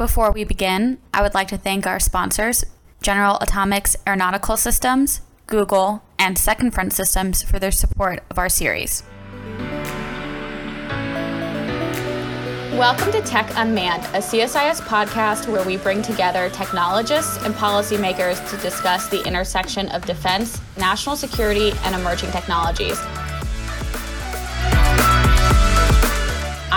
Before we begin, I would like to thank our sponsors, General Atomics Aeronautical Systems, Google, and Second Front Systems for their support of our series. Welcome to Tech Unmanned, a CSIS podcast where we bring together technologists and policymakers to discuss the intersection of defense, national security, and emerging technologies.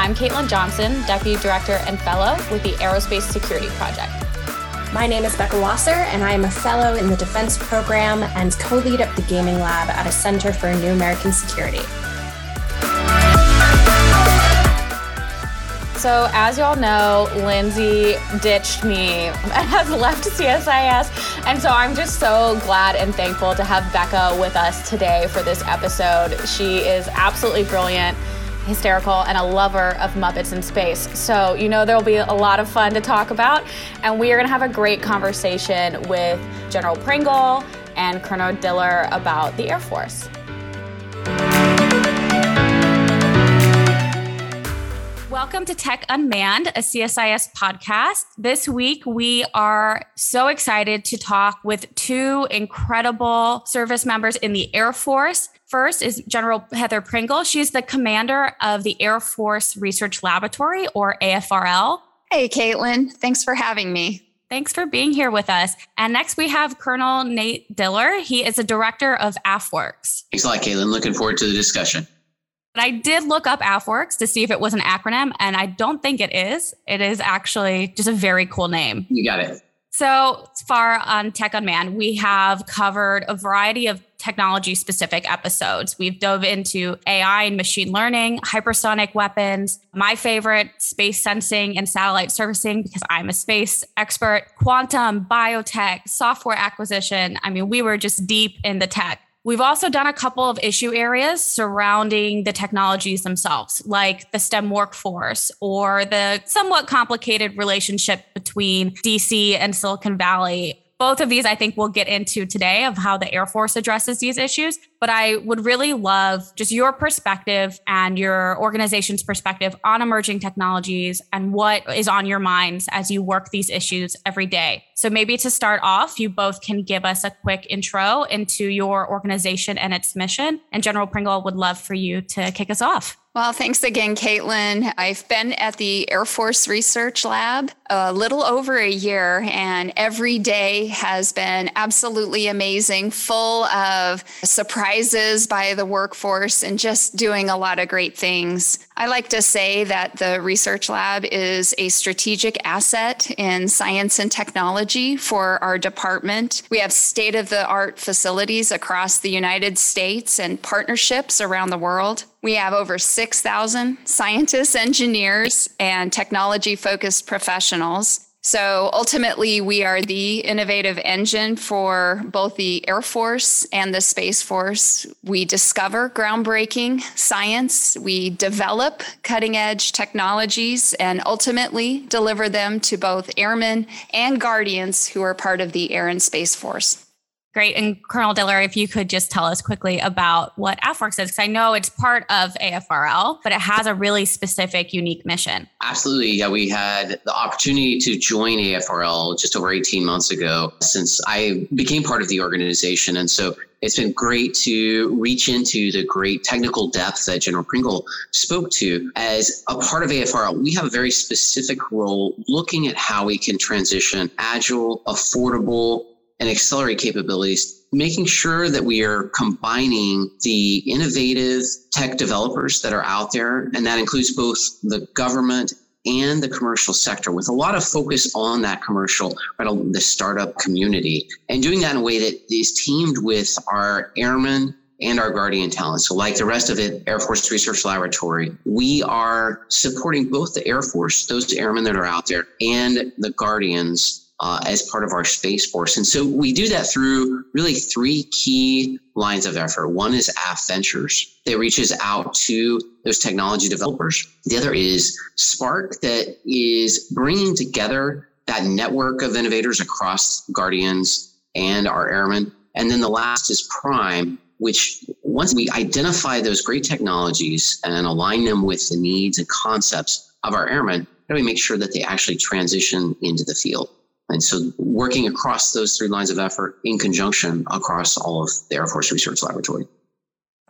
I'm Kaitlyn Johnson, Deputy Director and Fellow with the Aerospace Security Project. My name is Becca Wasser, and I am a fellow in the Defense Program and co lead up the Gaming Lab at a Center for New American Security. So, as y'all know, Lindsey ditched me and has left CSIS. And so I'm just so glad and thankful to have Becca with us today for this episode. She is absolutely brilliant hysterical and a lover of Muppets in space. So, you know, there will be a lot of fun to talk about. And we are going to have a great conversation with General Pringle and Colonel Diller about the Air Force. Welcome to Tech Unmanned, a CSIS podcast. This week, we are so excited to talk with two incredible service members in the Air Force First is General Heather Pringle. She's the commander of the Air Force Research Laboratory, or AFRL. Hey, Kaitlyn. Thanks for having me. Thanks for being here with us. And next we have Colonel Nate Diller. He is a director of AFWERX. Thanks a lot, Kaitlyn. Looking forward to the discussion. But I did look up AFWERX to see if it was an acronym, and I don't think it is. It is actually just a very cool name. You got it. So far on Tech Unmanned, we have covered a variety of technology specific episodes. We've dove into AI and machine learning, hypersonic weapons, my favorite, space sensing and satellite servicing, because I'm a space expert, quantum, biotech, software acquisition. I mean, we were just deep in the tech. We've also done a couple of issue areas surrounding the technologies themselves, like the STEM workforce or the somewhat complicated relationship between DC and Silicon Valley both of these I think we'll get into today of how the Air Force addresses these issues. But I would really love just your perspective and your organization's perspective on emerging technologies and what is on your minds as you work these issues every day. So maybe to start off, you both can give us a quick intro into your organization and its mission. And General Pringle would love for you to kick us off. Well, thanks again, Kaitlyn. I've been at the Air Force Research Lab a little over a year, and every day has been absolutely amazing, full of by the workforce and just doing a lot of great things. I like to say that the research lab is a strategic asset in science and technology for our department. We have state of the art facilities across the United States and partnerships around the world. We have over 6,000 scientists, engineers, and technology focused professionals. So ultimately, we are the innovative engine for both the Air Force and the Space Force. We discover groundbreaking science, we develop cutting edge technologies, and ultimately deliver them to both airmen and guardians who are part of the Air and Space Force. Great. And Colonel Diller, if you could just tell us quickly about what AFWERX is, because I know it's part of AFRL, but it has a really specific, unique mission. Absolutely. Yeah, we had the opportunity to join AFRL just over 18 months ago since I became part of the organization. And so it's been great to reach into the great technical depth that General Pringle spoke to. As a part of AFRL, we have a very specific role looking at how we can transition agile, affordable, and accelerate capabilities, making sure that we are combining the innovative tech developers that are out there, and that includes both the government and the commercial sector with a lot of focus on that commercial, right, the startup community, and doing that in a way that is teamed with our airmen and our guardian talent. So, like the rest of it, Air Force Research Laboratory, we are supporting both the Air Force, those airmen that are out there, and the guardians uh, as part of our Space Force. And so we do that through really three key lines of effort. One is AF Ventures that reaches out to those technology developers. The other is Spark that is bringing together that network of innovators across Guardians and our airmen. And then the last is Prime, which once we identify those great technologies and align them with the needs and concepts of our airmen, How do we make sure that they actually transition into the field? And so working across those three lines of effort in conjunction across all of the Air Force Research Laboratory.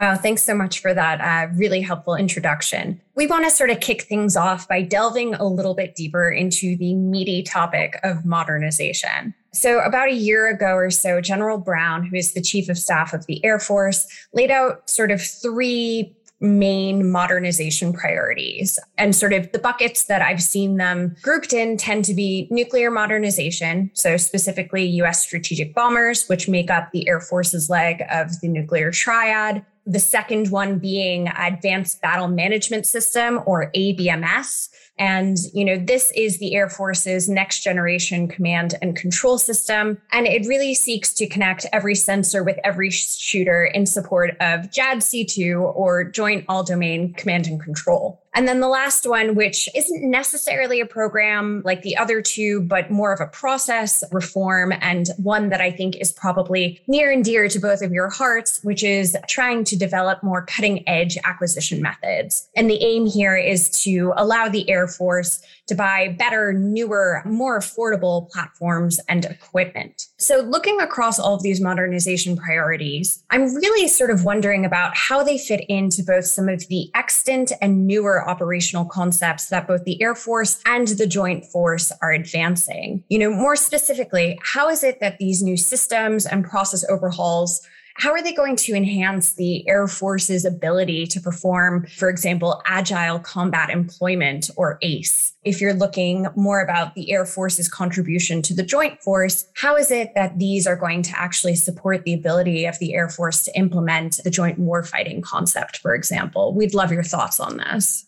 Wow, thanks so much for that uh, really helpful introduction. We want to sort of kick things off by delving a little bit deeper into the meaty topic of modernization. So, about a year ago or so, General Brown, who is the chief of staff of the Air Force, laid out sort of three main modernization priorities. And sort of the buckets that I've seen them grouped in tend to be nuclear modernization, so specifically US strategic bombers, which make up the Air Force's leg of the nuclear triad. The second one being Advanced Battle Management System or ABMS, and, you know, this is the Air Force's next generation command and control system. And it really seeks to connect every sensor with every shooter in support of JADC2 or Joint All Domain Command and Control. And then the last one, which isn't necessarily a program like the other two, but more of a process reform and one that I think is probably near and dear to both of your hearts, which is trying to develop more cutting edge acquisition methods. And the aim here is to allow the Air Force to buy better, newer, more affordable platforms and equipment. So, looking across all of these modernization priorities, I'm really sort of wondering about how they fit into both some of the extant and newer operational concepts that both the Air Force and the Joint Force are advancing. You know, more specifically, how is it that these new systems and process overhauls how are they going to enhance the Air Force's ability to perform, for example, agile combat employment or ACE? If you're looking more about the Air Force's contribution to the Joint Force, how is it that these are going to actually support the ability of the Air Force to implement the joint warfighting concept, for example? We'd love your thoughts on this.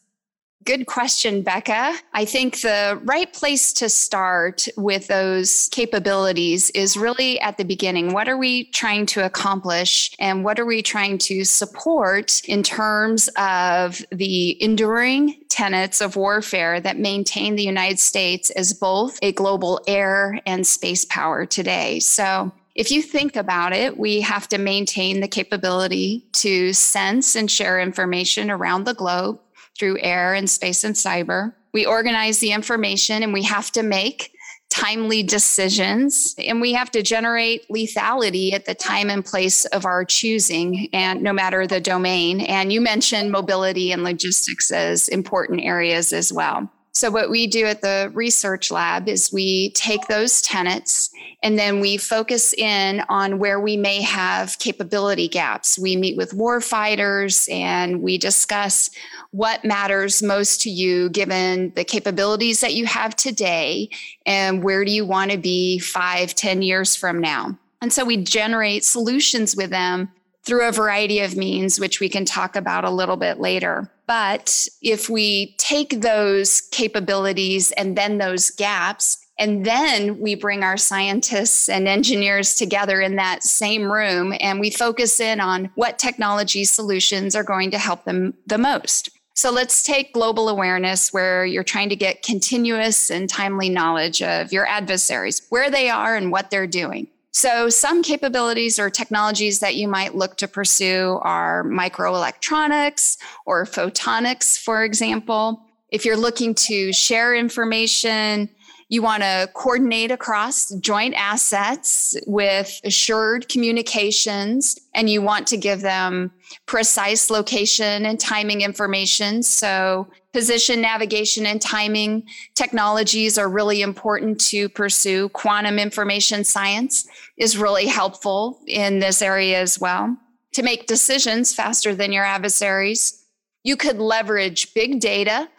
Good question, Becca. I think the right place to start with those capabilities is really at the beginning. What are we trying to accomplish and what are we trying to support in terms of the enduring tenets of warfare that maintain the United States as both a global air and space power today? So, if you think about it, we have to maintain the capability to sense and share information around the globe through air and space and cyber. We organize the information and we have to make timely decisions. And we have to generate lethality at the time and place of our choosing and no matter the domain. And you mentioned mobility and logistics as important areas as well so, what we do at the research lab is we take those tenets and then we focus in on where we may have capability gaps. We meet with warfighters and we discuss what matters most to you given the capabilities that you have today and where do you want to be five, ten years from now. And so we generate solutions with them through a variety of means, which we can talk about a little bit later. But if we take those capabilities and then those gaps, and then we bring our scientists and engineers together in that same room and we focus in on what technology solutions are going to help them the most. So let's take global awareness where you're trying to get continuous and timely knowledge of your adversaries, where they are and what they're doing. So, some capabilities or technologies that you might look to pursue are microelectronics or photonics, for example. If you're looking to share information, you want to coordinate across joint assets with assured communications, and you want to give them precise location and timing information. So, position navigation and timing technologies are really important to pursue. Quantum information science is really helpful in this area as well. To make decisions faster than your adversaries, you could leverage big data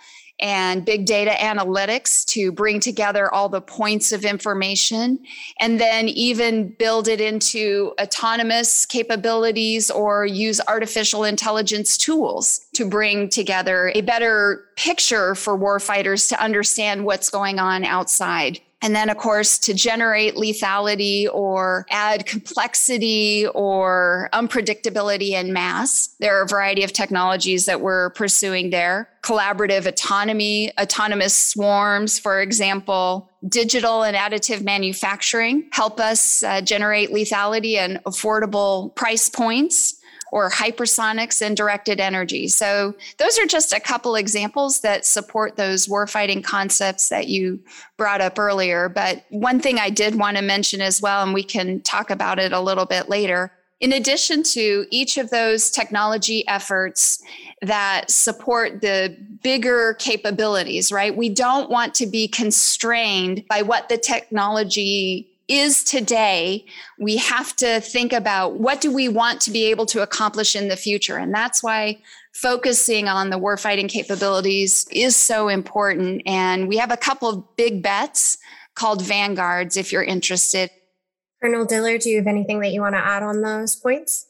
and big data analytics to bring together all the points of information and then even build it into autonomous capabilities or use artificial intelligence tools to bring together a better picture for warfighters to understand what's going on outside. And then, of course, to generate lethality or add complexity or unpredictability in mass, there are a variety of technologies that we're pursuing there. Collaborative autonomy, autonomous swarms, for example, digital and additive manufacturing help us uh, generate lethality and affordable price points or hypersonics and directed energy. So, those are just a couple examples that support those warfighting concepts that you brought up earlier. But one thing I did want to mention as well, and we can talk about it a little bit later. In addition to each of those technology efforts that support the bigger capabilities, right? We don't want to be constrained by what the technology is today, we have to think about what do we want to be able to accomplish in the future. And that's why focusing on the warfighting capabilities is so important. And we have a couple of big bets called Vanguards if you're interested. Colonel Diller, do you have anything that you want to add on those points?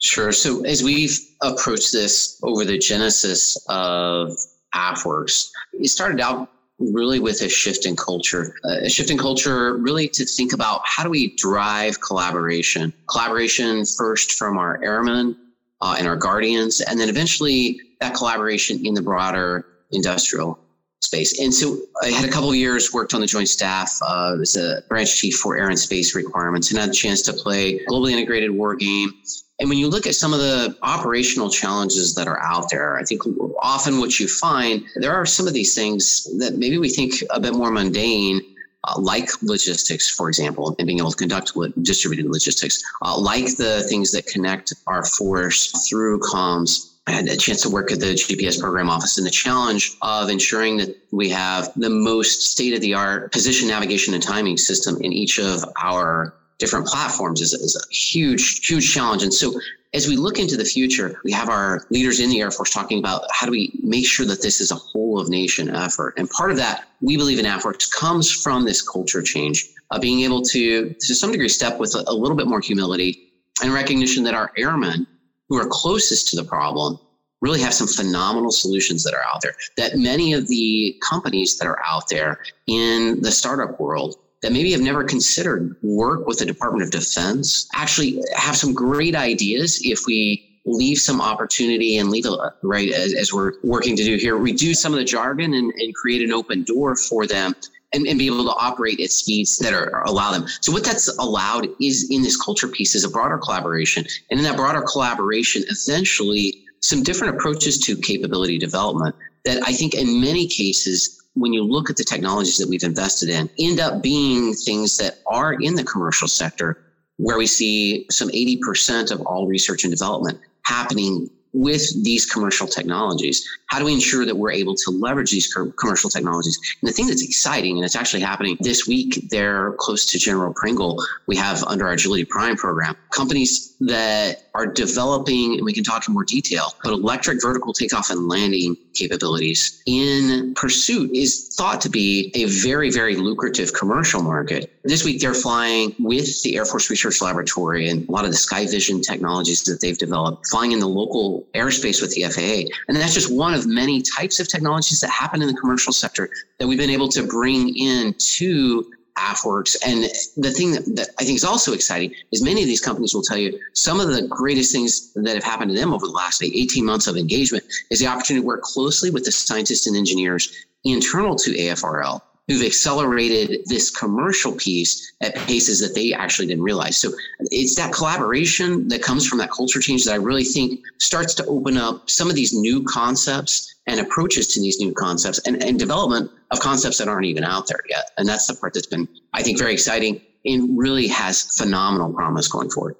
Sure. So as we've approached this over the genesis of AFWERX, it started out really with a shift in culture, a shift in culture really to think about how do we drive collaboration? Collaboration first from our airmen uh, and our guardians, and then eventually that collaboration in the broader industrial space. And so I had a couple of years worked on the joint staff uh, as a branch chief for air and space requirements and had a chance to play globally integrated war game and when you look at some of the operational challenges that are out there, I think often what you find, there are some of these things that maybe we think a bit more mundane, uh, like logistics, for example, and being able to conduct distributed logistics, uh, like the things that connect our force through comms. I had a chance to work at the GPS program office and the challenge of ensuring that we have the most state of the art position navigation and timing system in each of our different platforms is, is a huge, huge challenge. And so as we look into the future, we have our leaders in the Air Force talking about how do we make sure that this is a whole of nation effort. And part of that, we believe in AFWERX, comes from this culture change of being able to, to some degree, step with a, a little bit more humility and recognition that our airmen who are closest to the problem really have some phenomenal solutions that are out there that many of the companies that are out there in the startup world that maybe have never considered work with the Department of Defense actually have some great ideas if we leave some opportunity and leave a right as, as we're working to do here, reduce some of the jargon and, and create an open door for them and, and, be able to operate at speeds that are, allow them. So what that's allowed is in this culture piece is a broader collaboration. And in that broader collaboration, essentially some different approaches to capability development that I think in many cases when you look at the technologies that we've invested in, end up being things that are in the commercial sector, where we see some 80% of all research and development happening with these commercial technologies? How do we ensure that we're able to leverage these commercial technologies? And the thing that's exciting, and it's actually happening this week there close to General Pringle, we have under our Agility Prime program, companies that are developing, and we can talk in more detail, but electric vertical takeoff and landing capabilities in pursuit is thought to be a very, very lucrative commercial market. This week, they're flying with the Air Force Research Laboratory and a lot of the Sky Vision technologies that they've developed, flying in the local airspace with the FAA. And that's just one of many types of technologies that happen in the commercial sector that we've been able to bring into AFWERX. And the thing that, that, I think is also exciting is many of these companies will tell you some of the greatest things that have happened to them over the last 18 months of engagement is the opportunity to work closely with the scientists and engineers internal to AFRL who've accelerated this commercial piece at paces that they actually didn't realize. So it's that collaboration that comes from that culture change that I really think starts to open up some of these new concepts and approaches to these new concepts and, and development of concepts that aren't even out there yet. And that's the part that's been, I think, very exciting and really has phenomenal promise going forward.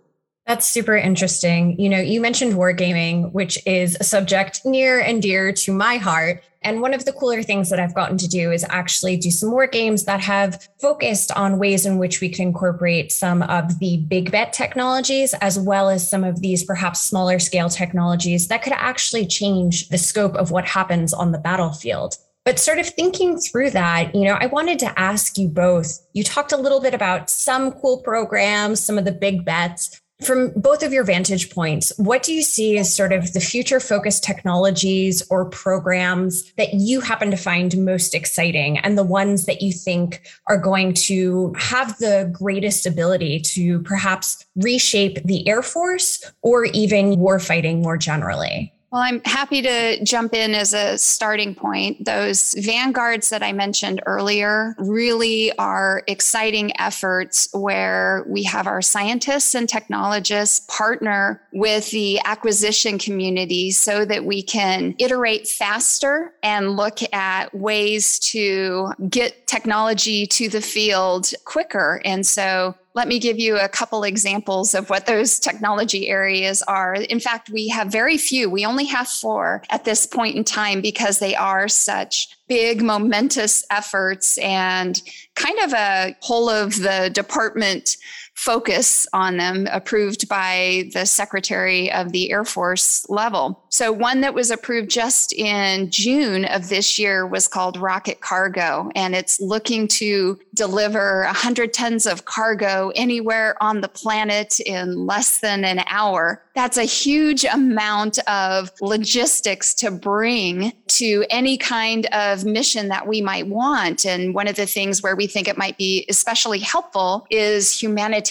That's super interesting. You know, you mentioned wargaming, which is a subject near and dear to my heart. And one of the cooler things that I've gotten to do is actually do some more games that have focused on ways in which we can incorporate some of the big bet technologies, as well as some of these perhaps smaller scale technologies that could actually change the scope of what happens on the battlefield. But sort of thinking through that, you know, I wanted to ask you both. You talked a little bit about some cool programs, some of the big bets. From both of your vantage points, what do you see as sort of the future focused technologies or programs that you happen to find most exciting and the ones that you think are going to have the greatest ability to perhaps reshape the Air Force or even warfighting more generally? Well, I'm happy to jump in as a starting point. Those vanguards that I mentioned earlier really are exciting efforts where we have our scientists and technologists partner with the acquisition community so that we can iterate faster and look at ways to get technology to the field quicker. And so let me give you a couple examples of what those technology areas are. In fact, we have very few. We only have four at this point in time because they are such big, momentous efforts and kind of a whole of the department focus on them approved by the Secretary of the Air Force level. So, one that was approved just in June of this year was called Rocket Cargo, and it's looking to deliver 100 tons of cargo anywhere on the planet in less than an hour. That's a huge amount of logistics to bring to any kind of mission that we might want. And one of the things where we think it might be especially helpful is humanitarian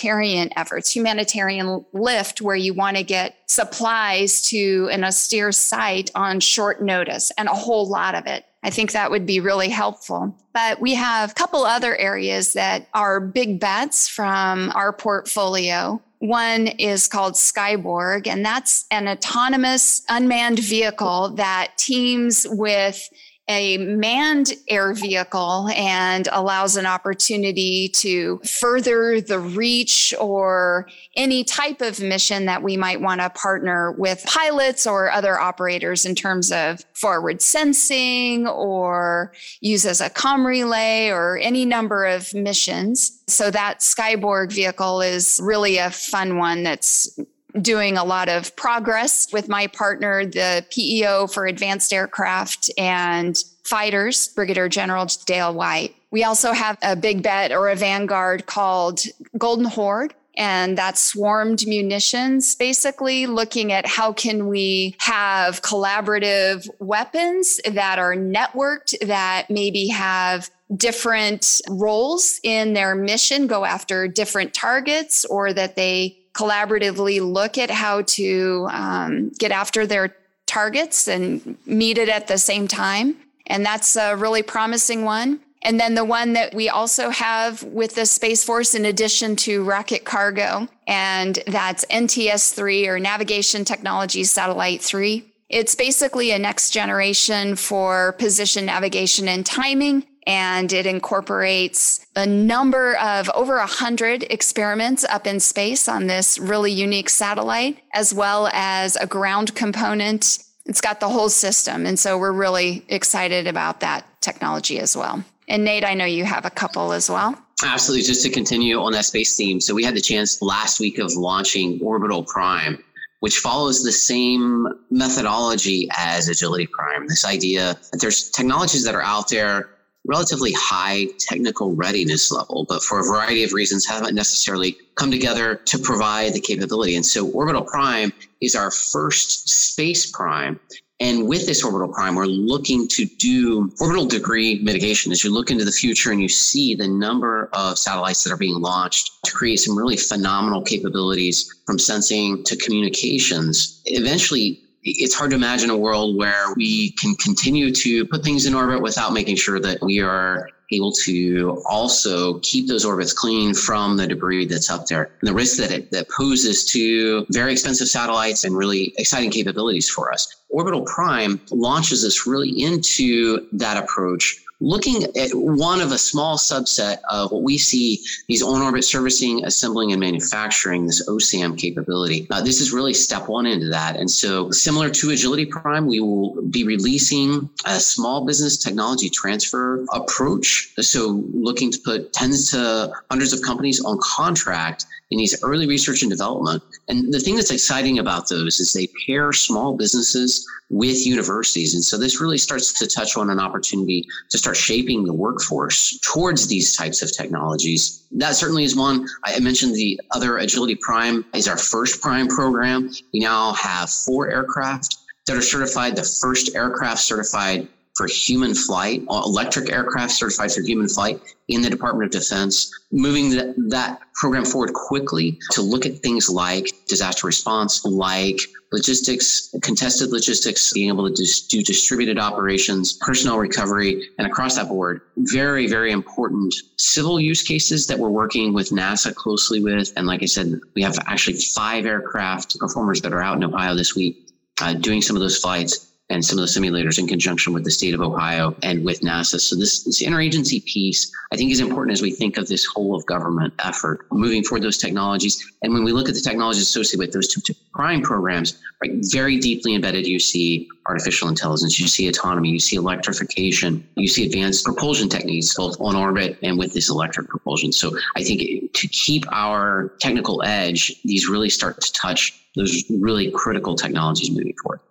efforts, humanitarian lift, where you want to get supplies to an austere site on short notice and a whole lot of it. I think that would be really helpful. But we have a couple other areas that are big bets from our portfolio. One is called Skyborg, and that's an autonomous unmanned vehicle that teams with a manned air vehicle and allows an opportunity to further the reach or any type of mission that we might want to partner with pilots or other operators in terms of forward sensing or use as a com relay or any number of missions. So that Skyborg vehicle is really a fun one that's doing a lot of progress with my partner, the PEO for advanced aircraft and fighters, Brigadier General Dale White. We also have a big bet or a vanguard called Golden Horde. And that's swarmed munitions, basically looking at how can we have collaborative weapons that are networked that maybe have different roles in their mission, go after different targets, or that they collaboratively look at how to um, get after their targets and meet it at the same time. And that's a really promising one. And then the one that we also have with the Space Force, in addition to rocket cargo, and that's NTS 3 or Navigation Technology Satellite 3. It's basically a next generation for position navigation and timing and it incorporates a number of over a hundred experiments up in space on this really unique satellite, as well as a ground component. It's got the whole system. And so we're really excited about that technology as well. And Nate, I know you have a couple as well. Absolutely. Just to continue on that space theme. So we had the chance last week of launching Orbital Prime, which follows the same methodology as Agility Prime. This idea that there's technologies that are out there relatively high technical readiness level, but for a variety of reasons haven't necessarily come together to provide the capability. And so Orbital Prime is our first space prime. And with this orbital prime, we're looking to do orbital debris mitigation. As you look into the future and you see the number of satellites that are being launched to create some really phenomenal capabilities from sensing to communications, eventually it's hard to imagine a world where we can continue to put things in orbit without making sure that we are able to also keep those orbits clean from the debris that's up there and the risk that it that poses to very expensive satellites and really exciting capabilities for us. Orbital Prime launches us really into that approach looking at one of a small subset of what we see these on-orbit servicing, assembling, and manufacturing, this OSAM capability. Uh, this is really step one into that. And so similar to Agility Prime, we will be releasing a small business technology transfer approach. So looking to put tens to hundreds of companies on contract in these early research and development. And the thing that's exciting about those is they pair small businesses with universities. And so this really starts to touch on an opportunity to start shaping the workforce towards these types of technologies. That certainly is one. I mentioned the other Agility Prime is our first Prime program. We now have four aircraft that are certified, the first aircraft certified for human flight, electric aircraft certified for human flight in the Department of Defense, moving that, that program forward quickly to look at things like disaster response, like logistics, contested logistics, being able to dis- do distributed operations, personnel recovery, and across that board. Very, very important civil use cases that we're working with NASA closely with. And like I said, we have actually five aircraft performers that are out in Ohio this week uh, doing some of those flights and some of the simulators in conjunction with the state of Ohio and with NASA. So this, this interagency piece, I think, is important as we think of this whole of government effort, moving forward those technologies. And when we look at the technologies associated with those two, two prime programs, right, very deeply embedded, you see artificial intelligence, you see autonomy, you see electrification, you see advanced propulsion techniques, both on orbit and with this electric propulsion. So I think to keep our technical edge, these really start to touch those really critical technologies moving forward.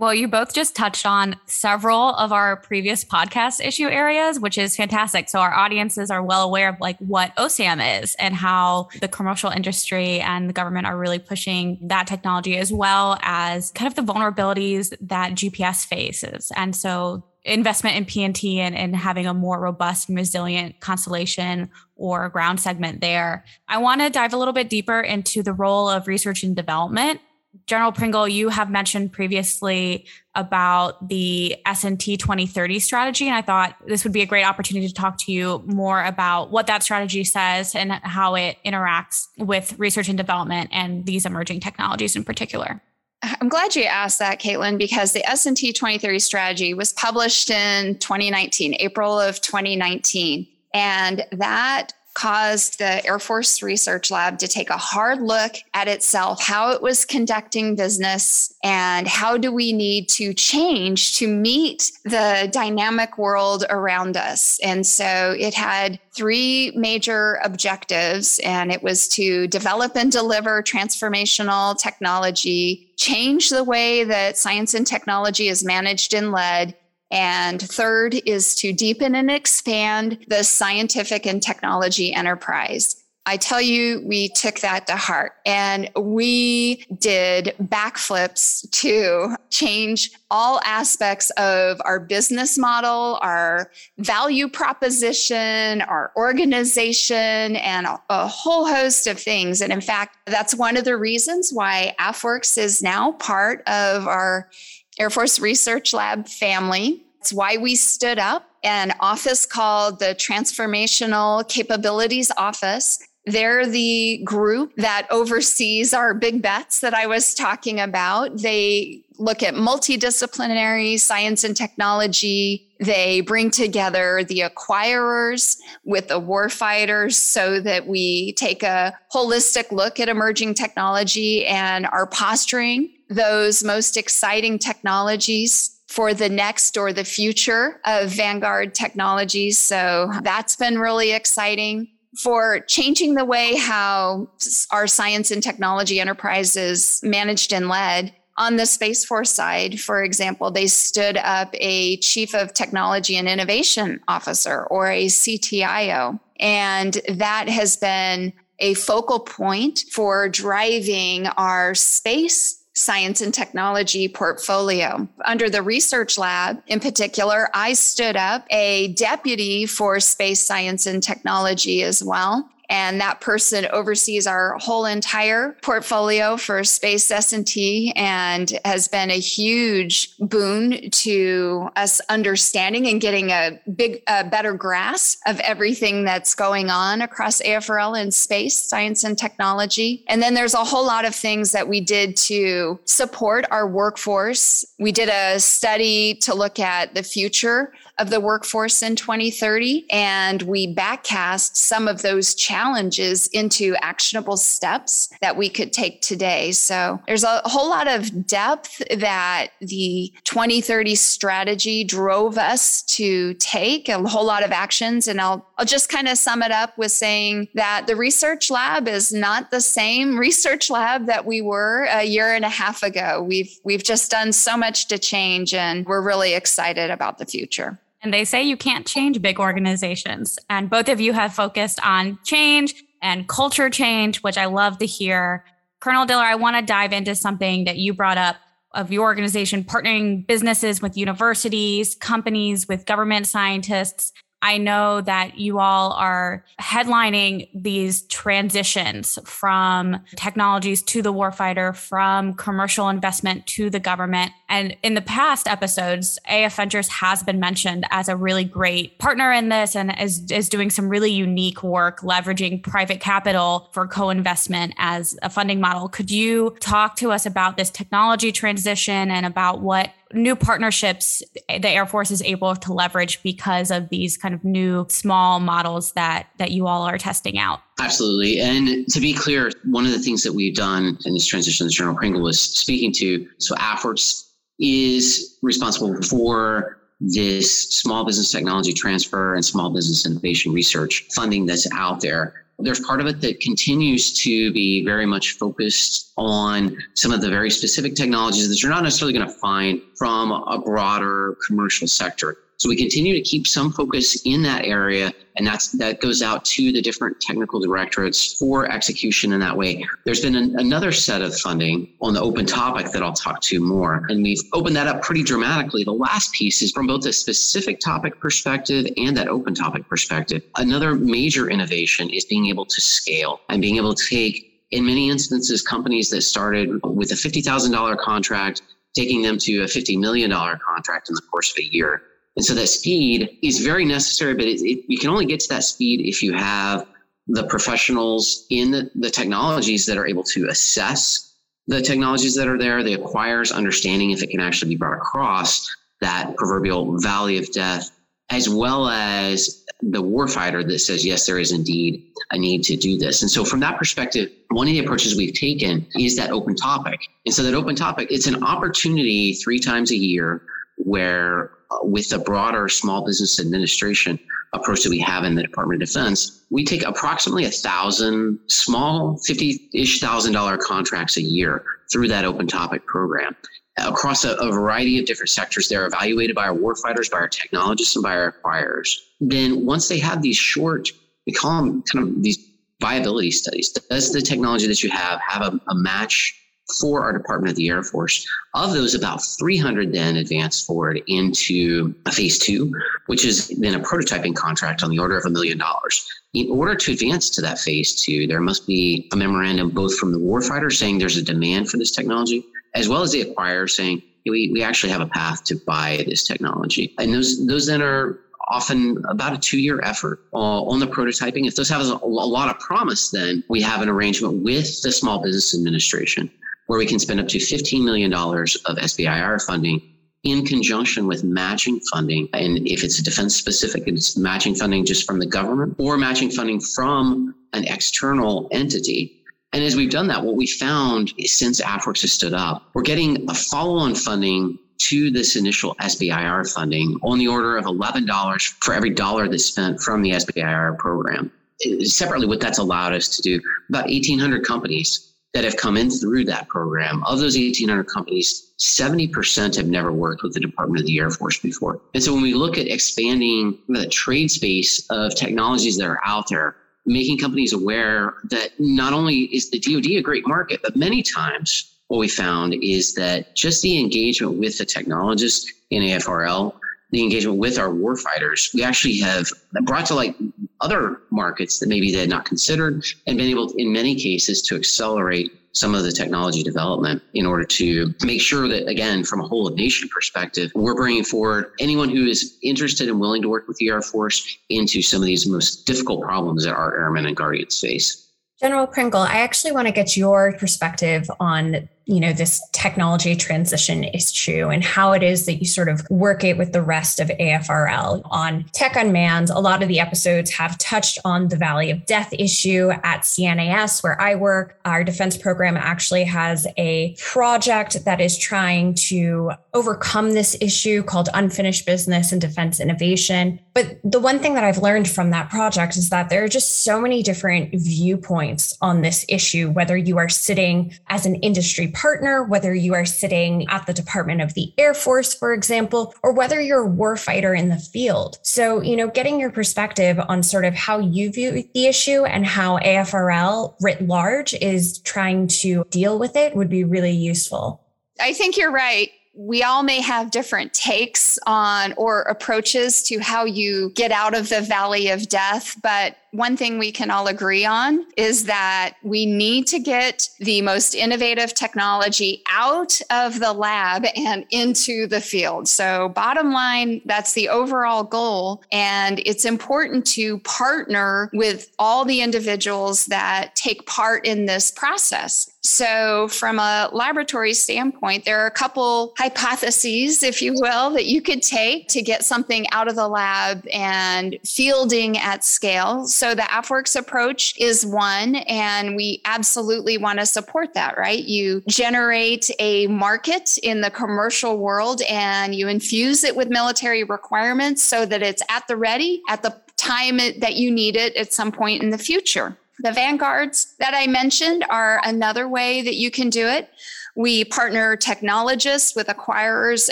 Well, you both just touched on several of our previous podcast issue areas, which is fantastic. So our audiences are well aware of like what OSAM is and how the commercial industry and the government are really pushing that technology as well as kind of the vulnerabilities that GPS faces. And so investment in PNT and, and having a more robust and resilient constellation or ground segment there. I want to dive a little bit deeper into the role of research and development General Pringle, you have mentioned previously about the S&T 2030 strategy, and I thought this would be a great opportunity to talk to you more about what that strategy says and how it interacts with research and development and these emerging technologies in particular. I'm glad you asked that, Kaitlyn, because the S&T 2030 strategy was published in 2019, April of 2019. And that caused the Air Force Research Lab to take a hard look at itself, how it was conducting business, and how do we need to change to meet the dynamic world around us. And so it had three major objectives, and it was to develop and deliver transformational technology, change the way that science and technology is managed and led, and third is to deepen and expand the scientific and technology enterprise. I tell you, we took that to heart and we did backflips to change all aspects of our business model, our value proposition, our organization, and a, whole host of things. And in fact, that's one of the reasons why AFWERX is now part of our Air Force Research Lab family. It's why we stood up an office called the Transformational Capabilities Office. They're the group that oversees our big bets that I was talking about. They look at multidisciplinary science and technology. They bring together the acquirers with the warfighters so that we take a holistic look at emerging technology and our posturing those most exciting technologies for the next or the future of Vanguard technologies. So that's been really exciting for changing the way how our science and technology enterprises managed and led. On the Space Force side, for example, they stood up a Chief of Technology and Innovation Officer or a CTIO. And that has been a focal point for driving our space science and technology portfolio. Under the research lab in particular, I stood up a deputy for space science and technology as well and that person oversees our whole entire portfolio for space s&t and has been a huge boon to us understanding and getting a big a better grasp of everything that's going on across afrl in space science and technology. And then there's a whole lot of things that we did to support our workforce. We did a study to look at the future of the workforce in 2030. And we backcast some of those challenges into actionable steps that we could take today. So there's a whole lot of depth that the 2030 strategy drove us to take, a whole lot of actions. And I'll, I'll just kind of sum it up with saying that the research lab is not the same research lab that we were a year and a half ago. We've, we've just done so much to change and we're really excited about the future. And they say you can't change big organizations. And both of you have focused on change and culture change, which I love to hear. Colonel Diller, I want to dive into something that you brought up of your organization partnering businesses with universities, companies with government scientists I know that you all are headlining these transitions from technologies to the warfighter, from commercial investment to the government. And in the past episodes, AF Ventures has been mentioned as a really great partner in this and is, is doing some really unique work leveraging private capital for co investment as a funding model. Could you talk to us about this technology transition and about what new partnerships the Air Force is able to leverage because of these kind of new small models that that you all are testing out. Absolutely. And to be clear, one of the things that we've done in this transition that General Pringle was speaking to, so AFWERX is responsible for this small business technology transfer and small business innovation research funding that's out there. There's part of it that continues to be very much focused on some of the very specific technologies that you're not necessarily going to find from a broader commercial sector. So we continue to keep some focus in that area, and that's that goes out to the different technical directorates for execution in that way. There's been an, another set of funding on the open topic that I'll talk to more, and we've opened that up pretty dramatically. The last piece is from both a specific topic perspective and that open topic perspective. Another major innovation is being able to scale and being able to take in many instances, companies that started with a $50,000 contract, taking them to a $50 million contract in the course of a year. And so that speed is very necessary, but it, it, you can only get to that speed if you have the professionals in the, the technologies that are able to assess the technologies that are there, the acquires understanding if it can actually be brought across that proverbial valley of death, as well as the warfighter that says, yes, there is indeed a need to do this. And so from that perspective, one of the approaches we've taken is that open topic. And so that open topic, it's an opportunity three times a year where with the broader small business administration approach that we have in the Department of Defense, we take approximately a thousand small, fifty-ish thousand dollar contracts a year through that open topic program across a, a, variety of different sectors. They're evaluated by our warfighters, by our technologists, and by our acquirers. Then once they have these short, we call them kind of these viability studies. Does the technology that you have have a, a match for our Department of the Air Force. Of those, about 300 then advanced forward into a phase two, which is then a prototyping contract on the order of a million dollars. In order to advance to that phase two, there must be a memorandum both from the warfighter saying there's a demand for this technology, as well as the acquirer saying we, we actually have a path to buy this technology. And those those then are often about a two year effort uh, on the prototyping. If those have a, a lot of promise, then we have an arrangement with the Small Business Administration where we can spend up to $15 million of SBIR funding in conjunction with matching funding. And if it's defense specific, it's matching funding just from the government or matching funding from an external entity. And as we've done that, what we found since AFWERX has stood up, we're getting a follow on funding to this initial SBIR funding on the order of $11 for every dollar that's spent from the SBIR program. Separately, what that's allowed us to do, about 1,800 companies that have come in through that program. Of those 1,800 companies, 70% have never worked with the Department of the Air Force before. And so when we look at expanding the trade space of technologies that are out there, making companies aware that not only is the DoD a great market, but many times what we found is that just the engagement with the technologists in AFRL the engagement with our warfighters, we actually have brought to light other markets that maybe they had not considered and been able, in many cases, to accelerate some of the technology development in order to make sure that, again, from a whole of nation perspective, we're bringing forward anyone who is interested and willing to work with the Air Force into some of these most difficult problems that our airmen and guardians face. General Pringle, I actually want to get your perspective on you know this technology transition issue and how it is that you sort of work it with the rest of AFRL on Tech Unmanned. A lot of the episodes have touched on the Valley of Death issue at CNAS, where I work. Our defense program actually has a project that is trying to overcome this issue called Unfinished Business and Defense Innovation. But the one thing that I've learned from that project is that there are just so many different viewpoints on this issue, whether you are sitting as an industry partner, whether you are sitting at the Department of the Air Force, for example, or whether you're a warfighter in the field. So, you know, getting your perspective on sort of how you view the issue and how AFRL writ large is trying to deal with it would be really useful. I think you're right we all may have different takes on or approaches to how you get out of the valley of death, but one thing we can all agree on is that we need to get the most innovative technology out of the lab and into the field. So, bottom line, that's the overall goal. And it's important to partner with all the individuals that take part in this process. So, from a laboratory standpoint, there are a couple hypotheses, if you will, that you could take to get something out of the lab and fielding at scale. So the AFWERX approach is one, and we absolutely want to support that, right? You generate a market in the commercial world and you infuse it with military requirements so that it's at the ready at the time that you need it at some point in the future. The vanguards that I mentioned are another way that you can do it. We partner technologists with acquirers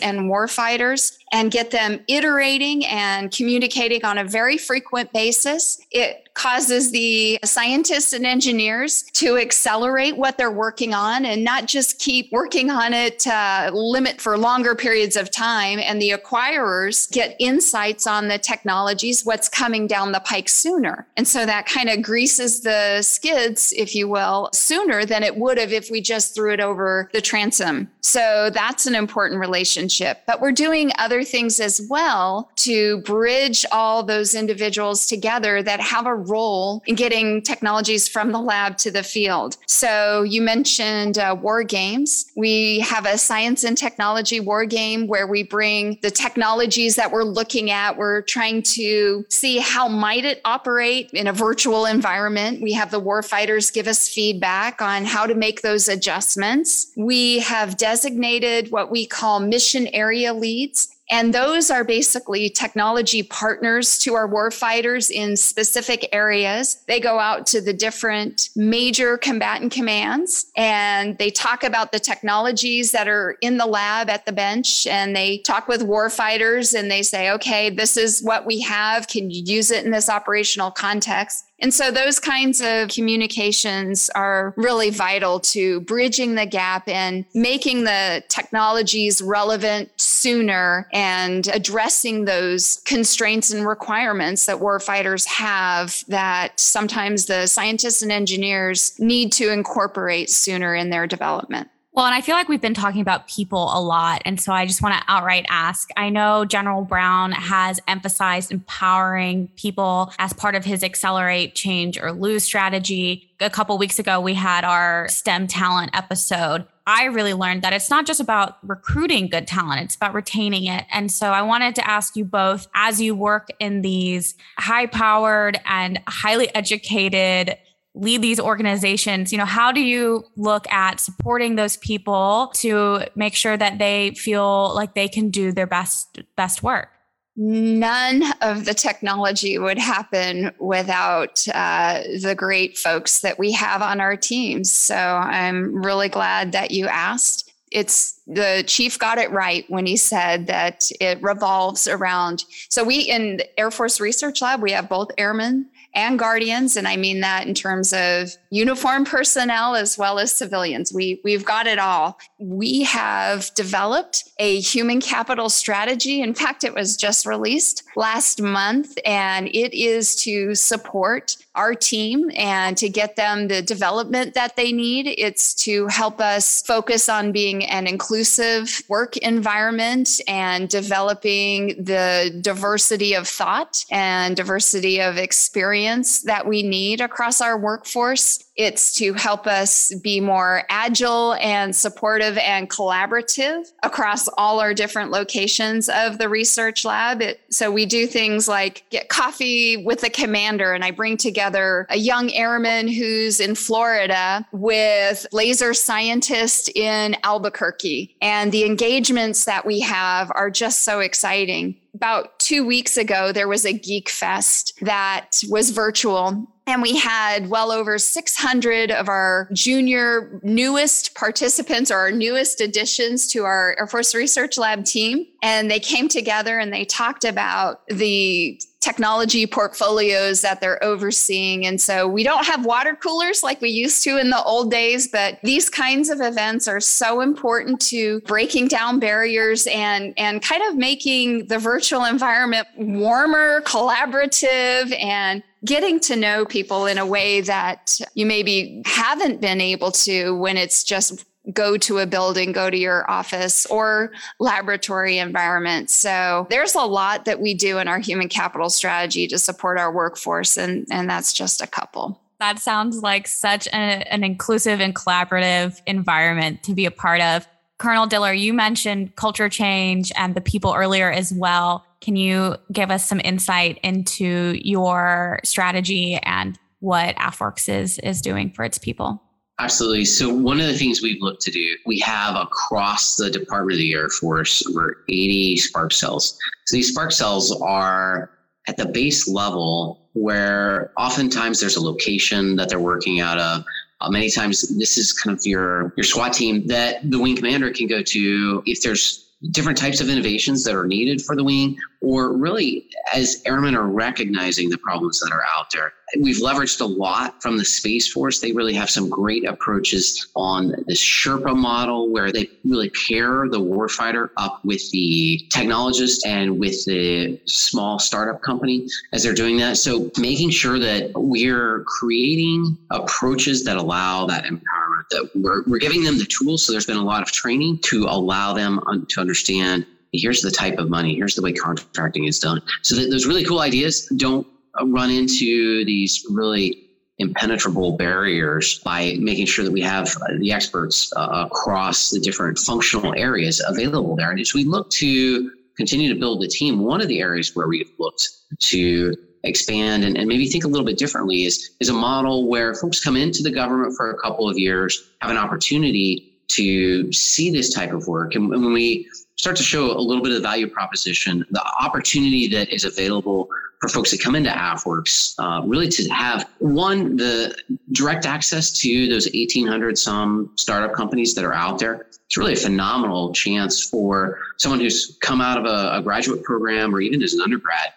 and warfighters and get them iterating and communicating on a very frequent basis. It causes the scientists and engineers to accelerate what they're working on and not just keep working on it uh, limit for longer periods of time. And the acquirers get insights on the technologies what's coming down the pike sooner. And so that kind of greases the skids if you will sooner than it would have if we just threw it over the transom. So that's an important relationship. But we're doing other things as well to bridge all those individuals together that have a role in getting technologies from the lab to the field. So you mentioned uh, war games. We have a science and technology war game where we bring the technologies that we're looking at. We're trying to see how might it operate in a virtual environment. We have the war fighters give us feedback on how to make those adjustments. We have designated what we call mission area leads. And those are basically technology partners to our warfighters in specific areas. They go out to the different major combatant commands and they talk about the technologies that are in the lab at the bench. And they talk with warfighters and they say, okay, this is what we have. Can you use it in this operational context? And so those kinds of communications are really vital to bridging the gap and making the technologies relevant sooner and addressing those constraints and requirements that warfighters have that sometimes the scientists and engineers need to incorporate sooner in their development. Well, and I feel like we've been talking about people a lot. And so I just want to outright ask I know General Brown has emphasized empowering people as part of his accelerate, change, or lose strategy. A couple weeks ago, we had our STEM talent episode. I really learned that it's not just about recruiting good talent, it's about retaining it. And so I wanted to ask you both as you work in these high powered and highly educated lead these organizations you know how do you look at supporting those people to make sure that they feel like they can do their best best work? None of the technology would happen without uh, the great folks that we have on our teams so i'm really glad that you asked. It's the chief got it right when he said that it revolves around so we in air force research lab we have both airmen and guardians. And I mean that in terms of uniform personnel as well as civilians. We, we've got it all. We have developed a human capital strategy. In fact, it was just released last month, and it is to support our team and to get them the development that they need. It's to help us focus on being an inclusive work environment and developing the diversity of thought and diversity of experience that we need across our workforce. It's to help us be more agile and supportive and collaborative across all our different locations of the research lab. It, so we do things like get coffee with the commander, and I bring together a young airman who's in Florida with laser scientist in Albuquerque. And the engagements that we have are just so exciting about two weeks ago, there was a Geek Fest that was virtual. And we had well over 600 of our junior newest participants or our newest additions to our Air Force Research Lab team. And they came together and they talked about the technology portfolios that they're overseeing. And so we don't have water coolers like we used to in the old days, but these kinds of events are so important to breaking down barriers and, and kind of making the virtual environment warmer, collaborative, and getting to know people in a way that you maybe haven't been able to when it's just go to a building, go to your office or laboratory environment. So there's a lot that we do in our human capital strategy to support our workforce, and, and that's just a couple. That sounds like such a, an inclusive and collaborative environment to be a part of. Colonel Diller, you mentioned culture change and the people earlier as well. Can you give us some insight into your strategy and what AFWERX is, is doing for its people? Absolutely. So one of the things we've looked to do, we have across the Department of the Air Force over 80 spark cells. So these spark cells are at the base level where oftentimes there's a location that they're working out of. Uh, many times this is kind of your your SWAT team that the wing commander can go to if there's different types of innovations that are needed for the wing, or really as airmen are recognizing the problems that are out there. We've leveraged a lot from the Space Force. They really have some great approaches on this Sherpa model where they really pair the warfighter up with the technologist and with the small startup company as they're doing that. So making sure that we're creating approaches that allow that empowerment, that we're, we're giving them the tools. So there's been a lot of training to allow them to understand here's the type of money, here's the way contracting is done. So that those really cool ideas don't run into these really impenetrable barriers by making sure that we have the experts uh, across the different functional areas available there. And as we look to continue to build the team, one of the areas where we've looked to expand and, and maybe think a little bit differently is, is a model where folks come into the government for a couple of years, have an opportunity to see this type of work. And when we start to show a little bit of the value proposition, the opportunity that is available for folks that come into AFWERX, uh, really to have one, the direct access to those 1,800 some startup companies that are out there. It's really a phenomenal chance for someone who's come out of a, a graduate program or even as an undergrad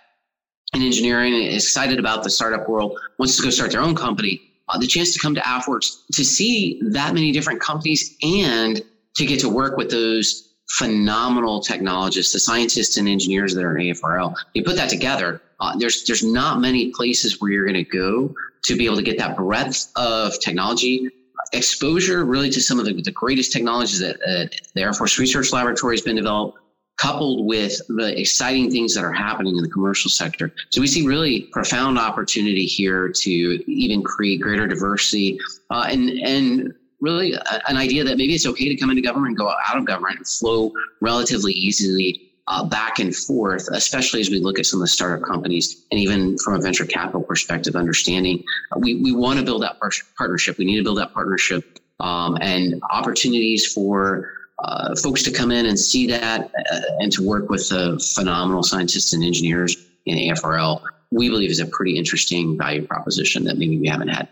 in engineering and excited about the startup world, wants to go start their own company. Uh, the chance to come to AFWERX to see that many different companies and to get to work with those phenomenal technologists, the scientists and engineers that are in AFRL. You put that together, uh, there's there's not many places where you're going to go to be able to get that breadth of technology exposure, really to some of the, the greatest technologies that uh, the Air Force Research Laboratory has been developed, coupled with the exciting things that are happening in the commercial sector. So we see really profound opportunity here to even create greater diversity uh, and and really a, an idea that maybe it's okay to come into government go out of government and flow relatively easily uh, back and forth, especially as we look at some of the startup companies and even from a venture capital perspective, understanding uh, we, we want to build that par- partnership. We need to build that partnership um, and opportunities for uh, folks to come in and see that uh, and to work with the phenomenal scientists and engineers in AFRL, we believe is a pretty interesting value proposition that maybe we haven't had.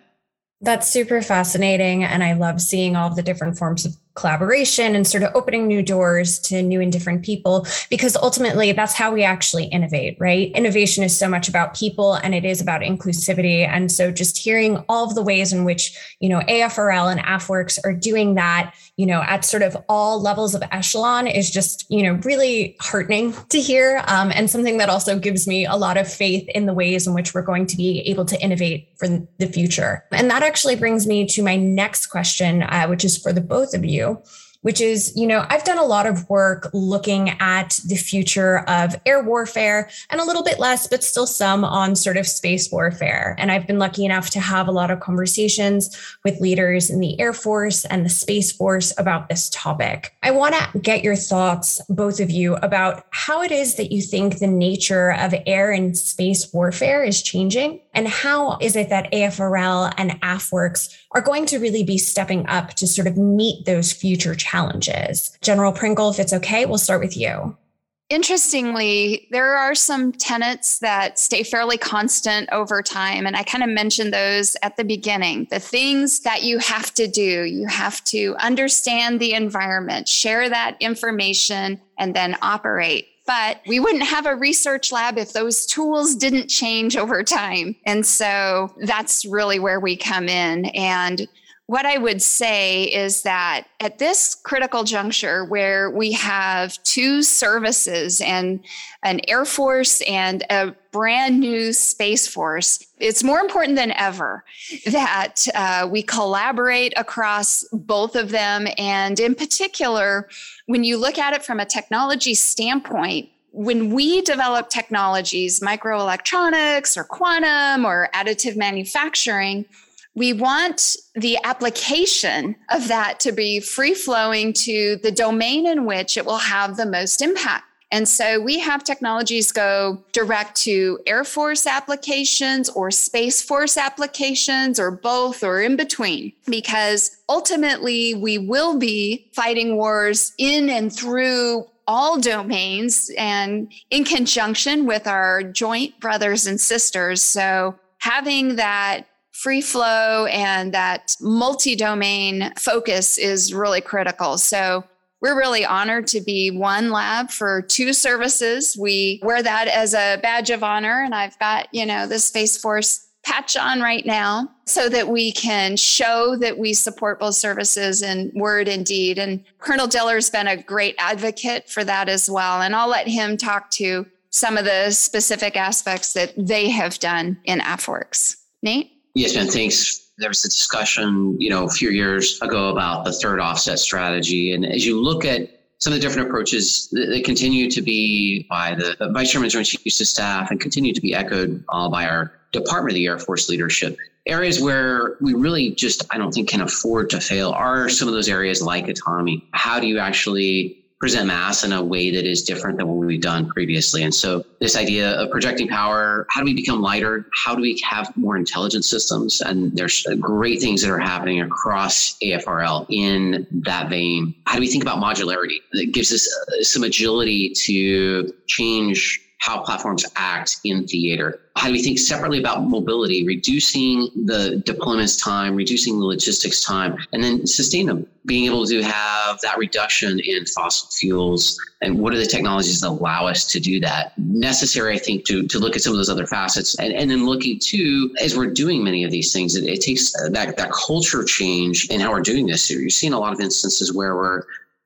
That's super fascinating. And I love seeing all the different forms of collaboration and sort of opening new doors to new and different people because ultimately that's how we actually innovate right? Innovation is so much about people and it is about inclusivity. And so just hearing all of the ways in which you know afrl and afwerx are doing that you know at sort of all levels of echelon is just you know really heartening to hear um, and something that also gives me a lot of faith in the ways in which we're going to be able to innovate for the future. And that actually brings me to my next question uh, which is for the both of you which is, you know, I've done a lot of work looking at the future of air warfare and a little bit less, but still some on sort of space warfare. And I've been lucky enough to have a lot of conversations with leaders in the Air Force and the Space Force about this topic. I want to get your thoughts, both of you, about how it is that you think the nature of air and space warfare is changing and how is it that AFRL and AFWERX are going to really be stepping up to sort of meet those future challenges? General Pringle, if it's okay, we'll start with you. Interestingly, there are some tenets that stay fairly constant over time. And I kind of mentioned those at the beginning. The things that you have to do, you have to understand the environment, share that information, and then operate. But we wouldn't have a research lab if those tools didn't change over time. And so that's really where we come in. And what I would say is that at this critical juncture where we have two services and an Air Force and a brand new Space Force, it's more important than ever that uh, we collaborate across both of them. And in particular, when you look at it from a technology standpoint, when we develop technologies, microelectronics or quantum or additive manufacturing, we want the application of that to be free flowing to the domain in which it will have the most impact. And so we have technologies go direct to Air Force applications or Space Force applications or both or in between, because ultimately we will be fighting wars in and through all domains and in conjunction with our joint brothers and sisters. So having that free flow and that multi domain focus is really critical. So we're really honored to be one lab for two services. We wear that as a badge of honor. And I've got, you know, the Space Force patch on right now so that we can show that we support both services in word and deed. And Colonel Diller's been a great advocate for that as well. And I'll let him talk to some of the specific aspects that they have done in AFWERX. Nate? Yes, man. Thanks. There was a discussion, you know, a few years ago about the third offset strategy. And as you look at some of the different approaches that continue to be by the Vice Chairman Joint Chiefs of Staff and continue to be echoed uh, by our Department of the Air Force leadership. Areas where we really just, I don't think, can afford to fail are some of those areas like autonomy. How do you actually present mass in a way that is different than what we've done previously. And so this idea of projecting power, how do we become lighter? How do we have more intelligent systems? And there's great things that are happening across AFRL in that vein. How do we think about modularity? That gives us some agility to change how platforms act in theater. How do we think separately about mobility, reducing the deployments time, reducing the logistics time, and then sustain them? Being able to have that reduction in fossil fuels, and what are the technologies that allow us to do that? Necessary, I think, to, to look at some of those other facets. And, and then looking too, as we're doing many of these things, it, it takes that, that culture change in how we're doing this. You're seeing a lot of instances where we're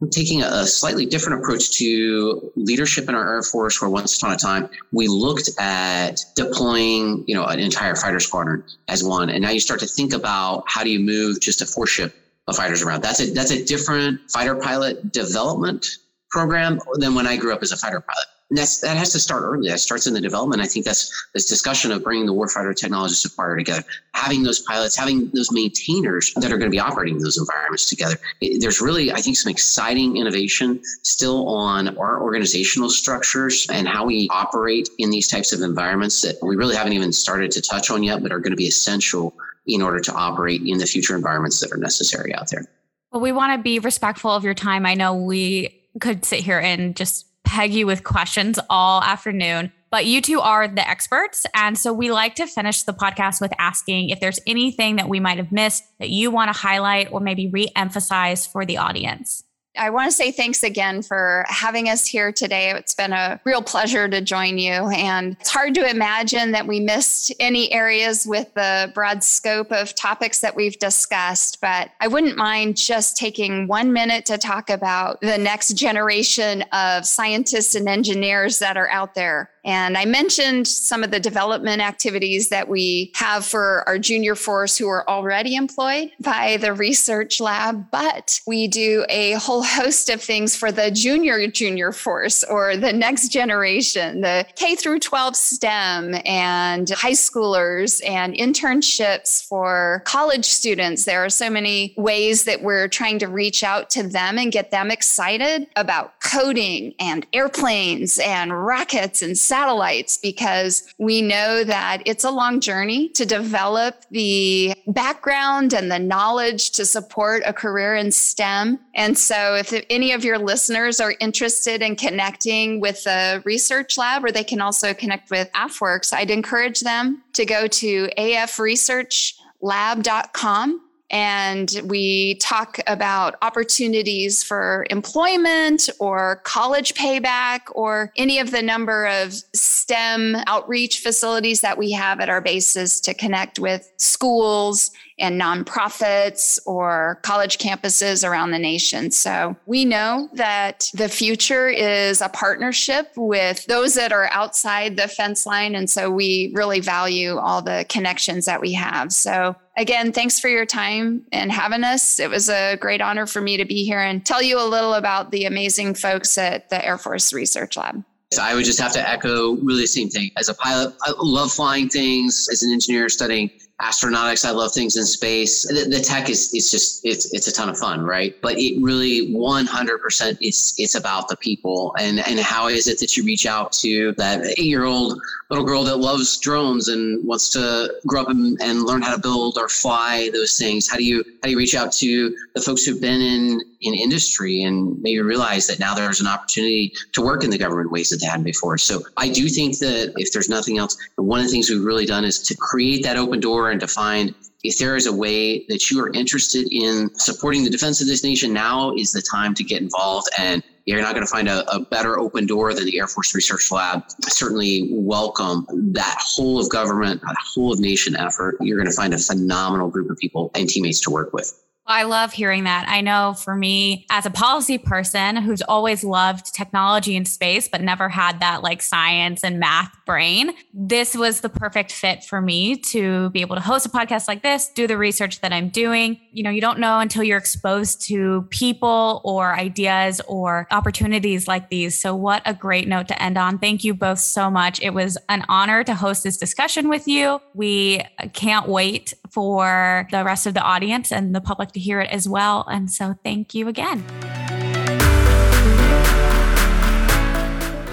taking a slightly different approach to leadership in our Air Force, where once upon a time we looked at deploying, you know, an entire fighter squadron as one, and now you start to think about how do you move just a four ship of fighters around. That's a that's a different fighter pilot development program than when I grew up as a fighter pilot. And that's, that has to start early. That starts in the development. I think that's this discussion of bringing the warfighter technology supplier together, having those pilots, having those maintainers that are going to be operating those environments together. It, there's really, I think, some exciting innovation still on our organizational structures and how we operate in these types of environments that we really haven't even started to touch on yet, but are going to be essential in order to operate in the future environments that are necessary out there. Well, we want to be respectful of your time. I know we could sit here and just peg you with questions all afternoon, but you two are the experts. And so we like to finish the podcast with asking if there's anything that we might have missed that you want to highlight or maybe re emphasize for the audience. I want to say thanks again for having us here today. It's been a real pleasure to join you. And it's hard to imagine that we missed any areas with the broad scope of topics that we've discussed. But I wouldn't mind just taking one minute to talk about the next generation of scientists and engineers that are out there. And I mentioned some of the development activities that we have for our junior force who are already employed by the research lab, but we do a whole host of things for the junior junior force or the next generation, the K through 12 STEM and high schoolers and internships for college students. There are so many ways that we're trying to reach out to them and get them excited about coding and airplanes and rockets and satellites because we know that it's a long journey to develop the background and the knowledge to support a career in STEM. And so, if any of your listeners are interested in connecting with the research lab, or they can also connect with AFWERX, I'd encourage them to go to afresearchlab.com and we talk about opportunities for employment or college payback or any of the number of STEM outreach facilities that we have at our bases to connect with schools and nonprofits or college campuses around the nation. So we know that the future is a partnership with those that are outside the fence line. And so we really value all the connections that we have. So again, thanks for your time and having us. It was a great honor for me to be here and tell you a little about the amazing folks at the Air Force Research Lab. So I would just have to echo really the same thing. As a pilot, I love flying things. As an engineer studying astronautics. I love things in space. The, the, tech is it's just it's it's a ton of fun, right? But it really 100% it's it's about the people and and how is it that you reach out to that eight year old little girl that loves drones and wants to grow up and, and learn how to build or fly those things. How do you how do you reach out to the folks who've been in in industry and maybe realize that now there's an opportunity to work in the government ways that they hadn't before. So I do think that if there's nothing else, one of the things we've really done is to create that open door and to find if there is a way that you are interested in supporting the defense of this nation, now is the time to get involved. And you're not going to find a, a, better open door than the Air Force Research Lab. Certainly welcome that whole of government, that whole of nation effort. You're going to find a phenomenal group of people and teammates to work with. I love hearing that. I know for me, as a policy person who's always loved technology and space, but never had that like science and math brain, this was the perfect fit for me to be able to host a podcast like this, do the research that I'm doing. You know, you don't know until you're exposed to people or ideas or opportunities like these. So, what a great note to end on. Thank you both so much. It was an honor to host this discussion with you. We can't wait for the rest of the audience and the public to hear it as well. And so thank you again.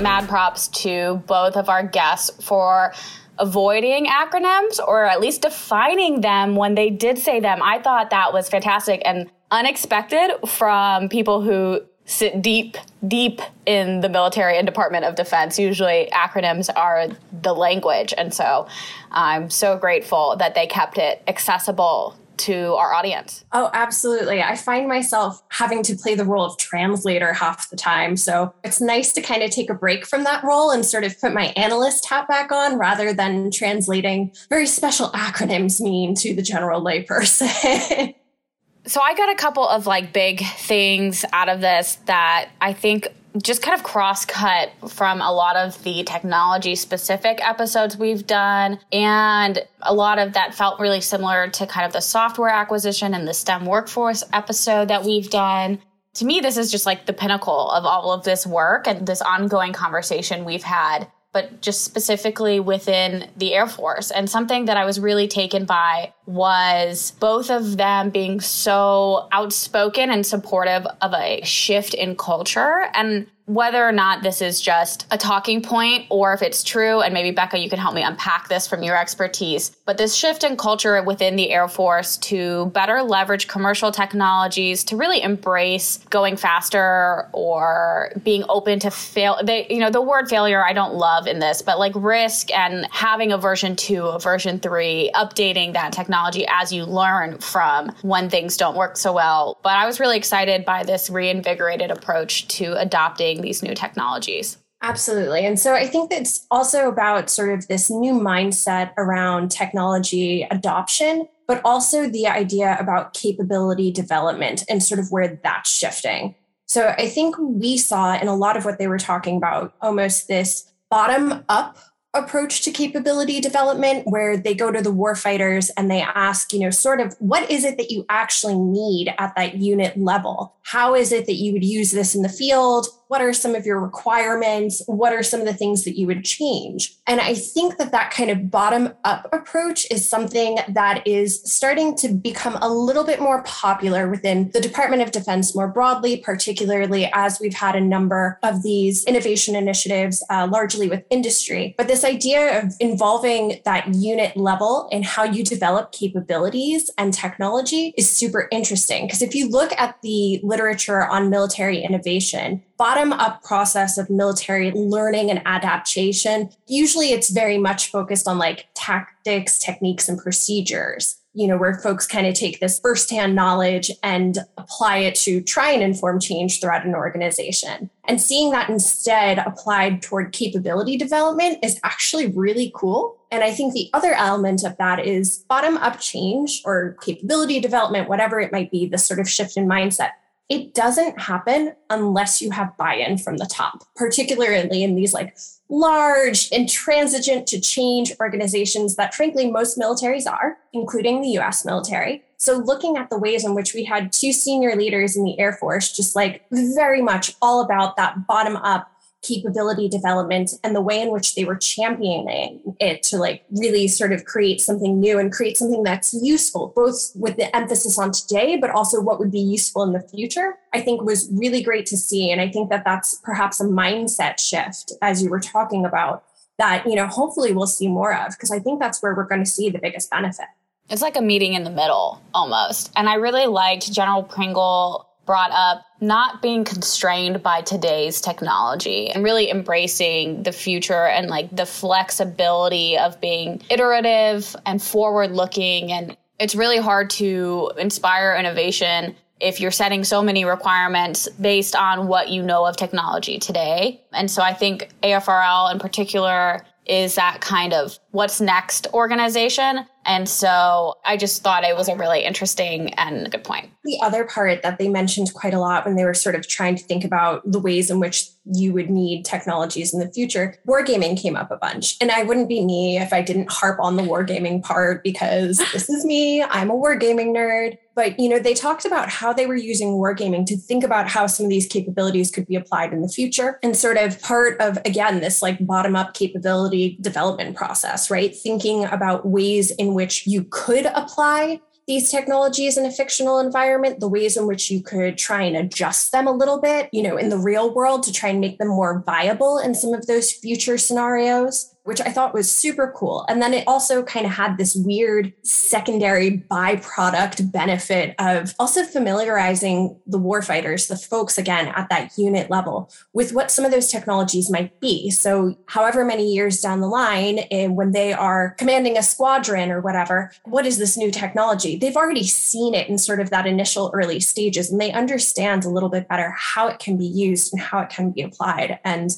Mad props to both of our guests for avoiding acronyms or at least defining them when they did say them. I thought that was fantastic and unexpected from people who sit deep, deep in the military and Department of Defense. Usually acronyms are the language. And so I'm so grateful that they kept it accessible to our audience? Oh, absolutely. I find myself having to play the role of translator half the time. So it's nice to kind of take a break from that role and sort of put my analyst hat back on rather than translating very special acronyms mean to the general layperson. so I got a couple of like big things out of this that I think just kind of cross cut from a lot of the technology specific episodes we've done. And a lot of that felt really similar to kind of the software acquisition and the STEM workforce episode that we've done. To me, this is just like the pinnacle of all of this work and this ongoing conversation we've had but just specifically within the Air Force. And something that I was really taken by was both of them being so outspoken and supportive of a shift in culture. And whether or not this is just a talking point or if it's true, and maybe Becca, you can help me unpack this from your expertise. But this shift in culture within the Air Force to better leverage commercial technologies, to really embrace going faster or being open to fail. They, you know, the word failure I don't love in this, but like risk and having a version two, a version three, updating that technology as you learn from when things don't work so well. But I was really excited by this reinvigorated approach to adopting these new technologies. Absolutely. And so I think that's also about sort of this new mindset around technology adoption, but also the idea about capability development and sort of where that's shifting. So I think we saw in a lot of what they were talking about almost this bottom up approach to capability development where they go to the warfighters and they ask, you know, sort of what is it that you actually need at that unit level? How is it that you would use this in the field? What are some of your requirements? What are some of the things that you would change? And I think that that kind of bottom up approach is something that is starting to become a little bit more popular within the Department of Defense more broadly, particularly as we've had a number of these innovation initiatives, uh, largely with industry. But this idea of involving that unit level in how you develop capabilities and technology is super interesting. Because if you look at the literature on military innovation, bottom up process of military learning and adaptation, usually it's very much focused on like tactics, techniques, and procedures. you know, where folks kind of take this firsthand knowledge and apply it to try and inform change throughout an organization. And seeing that instead applied toward capability development is actually really cool. And I think the other element of that is bottom up change or capability development, whatever it might be, this sort of shift in mindset. It doesn't happen unless you have buy in from the top, particularly in these like large, intransigent to change organizations that, frankly, most militaries are, including the US military. So, looking at the ways in which we had two senior leaders in the Air Force, just like very much all about that bottom up capability development and the way in which they were championing it to like really sort of create something new and create something that's useful both with the emphasis on today but also what would be useful in the future i think was really great to see. And i think that that's perhaps a mindset shift as you were talking about that you know hopefully we'll see more of because i think that's where we're going to see the biggest benefit. It's like a meeting in the middle almost. And i really liked general pringle brought up not being constrained by today's technology and really embracing the future and like the flexibility of being iterative and forward looking. And it's really hard to inspire innovation if you're setting so many requirements based on what you know of technology today. And so I think AFRL in particular is that kind of what's next organization. And so I just thought it was a really interesting and good point. The other part that they mentioned quite a lot when they were sort of trying to think about the ways in which you would need technologies in the future, wargaming came up a bunch. And I wouldn't be me if I didn't harp on the wargaming part because this is me. I'm a wargaming nerd. But you know, they talked about how they were using wargaming to think about how some of these capabilities could be applied in the future and sort of part of again this like bottom up capability development process, right? Thinking about ways in which you could apply these technologies in a fictional environment, the ways in which you could try and adjust them a little bit, you know, in the real world to try and make them more viable in some of those future scenarios which I thought was super cool. And then it also kind of had this weird secondary byproduct benefit of also familiarizing the warfighters, the folks again at that unit level, with what some of those technologies might be. So, however many years down the line, and when they are commanding a squadron or whatever, what is this new technology? They've already seen it in sort of that initial early stages, and they understand a little bit better how it can be used and how it can be applied. And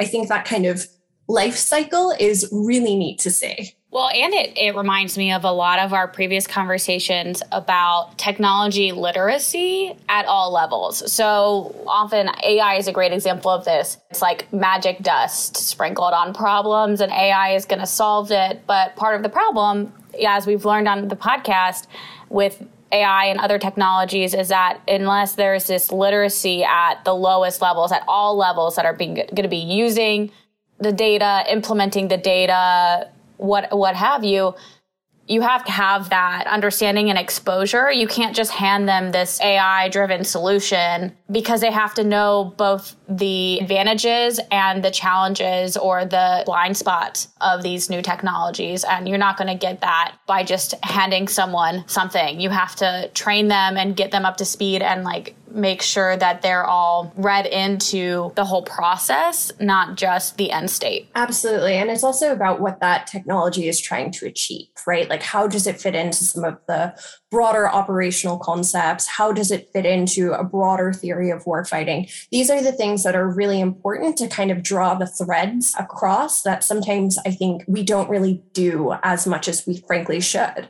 I think that kind of life cycle is really neat to see. Well, and it, it reminds me of a lot of our previous conversations about technology literacy at all levels. So often AI is a great example of this. It's like magic dust sprinkled on problems, and AI is going to solve it. But part of the problem, as we've learned on the podcast with AI and other technologies is that unless there's this literacy at the lowest levels, at all levels that are being going to be using the data, implementing the data, what what have you, you have to have that understanding and exposure. You can't just hand them this AI driven solution because they have to know both the advantages and the challenges or the blind spots of these new technologies. And you're not going to get that by just handing someone something. You have to train them and get them up to speed and like make sure that they're all read into the whole process, not just the end state. Absolutely. And it's also about what that technology is trying to achieve, right? Like, how does it fit into some of the broader operational concepts? How does it fit into a broader theory of warfighting? These are the things that are really important to kind of draw the threads across that sometimes I think we don't really do as much as we frankly should.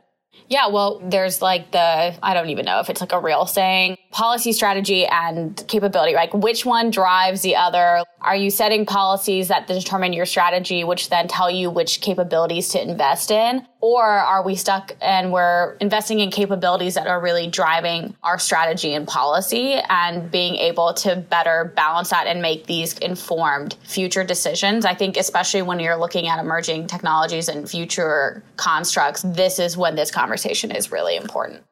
Yeah, well, there's like the, I don't even know if it's like a real saying, policy strategy and capability. Like, which one drives the other? Are you setting policies that determine your strategy, which then tell you which capabilities to invest in? Or are we stuck and we're investing in capabilities that are really driving our strategy and policy and being able to better balance that and make these informed future decisions? I think, especially when you're looking at emerging technologies and future constructs, this is when this conversation is really important.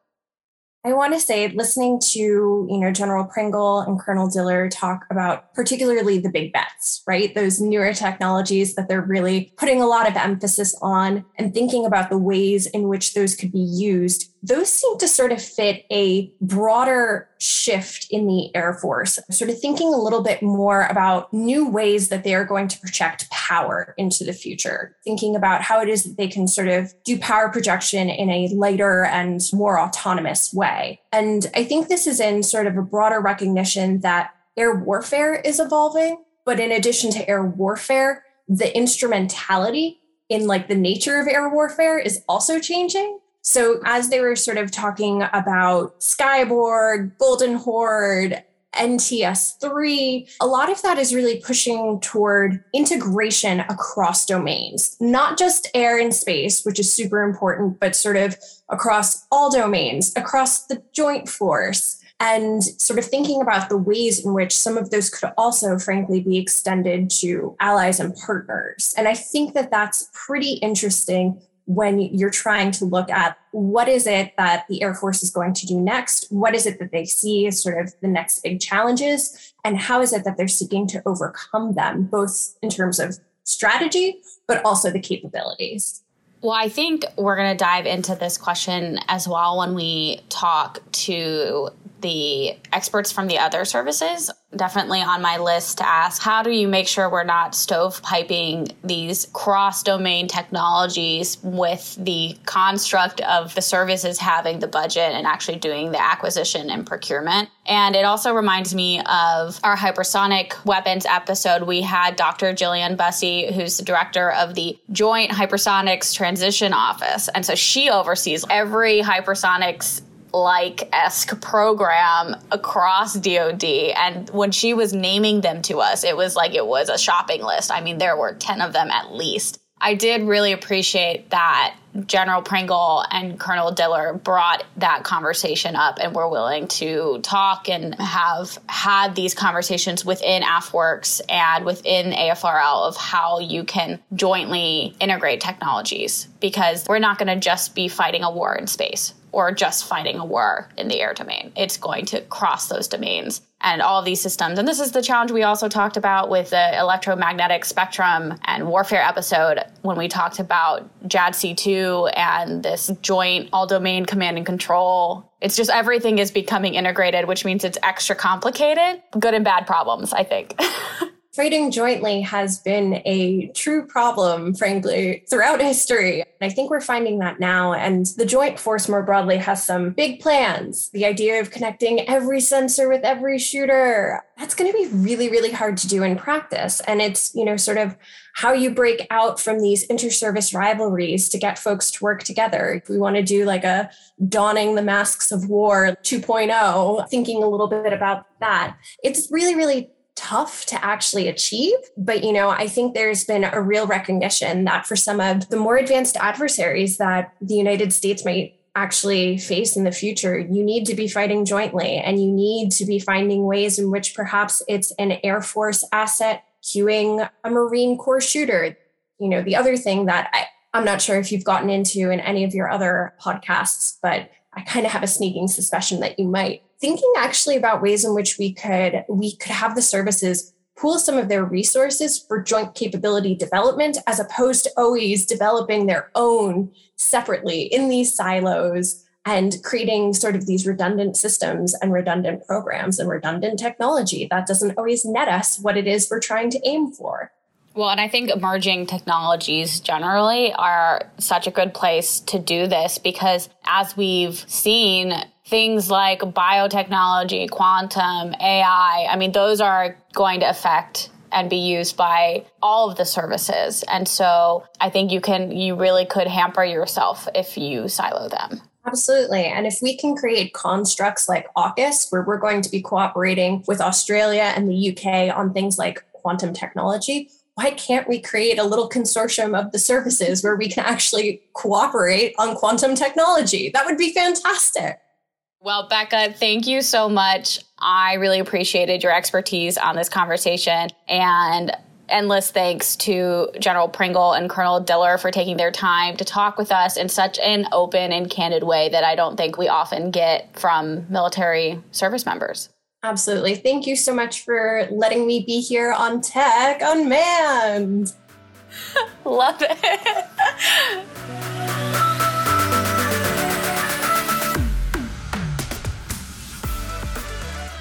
I want to say, listening to you know General Pringle and Colonel Diller talk about particularly the big bets, right? Those newer technologies that they're really putting a lot of emphasis on, and thinking about the ways in which those could be used those seem to sort of fit a broader shift in the Air Force, sort of thinking a little bit more about new ways that they are going to project power into the future, thinking about how it is that they can sort of do power projection in a lighter and more autonomous way. And I think this is in sort of a broader recognition that air warfare is evolving. But in addition to air warfare, the instrumentality in like the nature of air warfare is also changing. So as they were sort of talking about Skyborg, Golden Horde, NTS3, a lot of that is really pushing toward integration across domains, not just air and space, which is super important, but sort of across all domains, across the joint force, and sort of thinking about the ways in which some of those could also, frankly, be extended to allies and partners. And I think that that's pretty interesting when you're trying to look at what is it that the Air Force is going to do next? What is it that they see as sort of the next big challenges? And how is it that they're seeking to overcome them, both in terms of strategy, but also the capabilities? Well, I think we're going to dive into this question as well when we talk to the experts from the other services definitely on my list to ask how do you make sure we're not stovepiping these cross domain technologies with the construct of the services having the budget and actually doing the acquisition and procurement. And it also reminds me of our hypersonic weapons episode. We had Dr. Gillian Bussey, who's the director of the Joint Hypersonics Transition Office. And so she oversees every hypersonics like esque program across DoD. And when she was naming them to us, it was like it was a shopping list. I mean, there were 10 of them at least. I did really appreciate that General Pringle and Colonel Diller brought that conversation up and were willing to talk and have had these conversations within AFWERX and within AFRL of how you can jointly integrate technologies because we're not going to just be fighting a war in space or just fighting a war in the air domain. It's going to cross those domains and all these systems. And this is the challenge we also talked about with the electromagnetic spectrum and warfare episode when we talked about JADC2 and this joint all domain command and control. It's just everything is becoming integrated, which means it's extra complicated. Good and bad problems, I think. Fighting jointly has been a true problem, frankly, throughout history. I think we're finding that now. And the joint force more broadly has some big plans. The idea of connecting every sensor with every shooter, that's going to be really, really hard to do in practice. And it's, you know, sort of how you break out from these inter-service rivalries to get folks to work together. If we want to do like a donning the masks of war 2.0, thinking a little bit about that, it's really, really tough to actually achieve. But, you know, I think there's been a real recognition that for some of the more advanced adversaries that the United States might actually face in the future, you need to be fighting jointly and you need to be finding ways in which perhaps it's an Air Force asset queuing a Marine Corps shooter. You know, the other thing that I, I'm not sure if you've gotten into in any of your other podcasts, but I kind of have a sneaking suspicion that you might thinking actually about ways in which we could we could have the services pool some of their resources for joint capability development as opposed to always developing their own separately in these silos and creating sort of these redundant systems and redundant programs and redundant technology that doesn't always net us what it is we're trying to aim for. Well, and I think emerging technologies generally are such a good place to do this because as we've seen, things like biotechnology, quantum, AI, I mean, those are going to affect and be used by all of the services. And so I think you can, you really could hamper yourself if you silo them. Absolutely. And if we can create constructs like AUKUS, where we're going to be cooperating with Australia and the UK on things like quantum technology, why can't we create a little consortium of the services where we can actually cooperate on quantum technology? That would be fantastic. Well, Becca, thank you so much. I really appreciated your expertise on this conversation and endless thanks to General Pringle and Colonel Diller for taking their time to talk with us in such an open and candid way that I don't think we often get from military service members. Absolutely. Thank you so much for letting me be here on Tech Unmanned. Love it.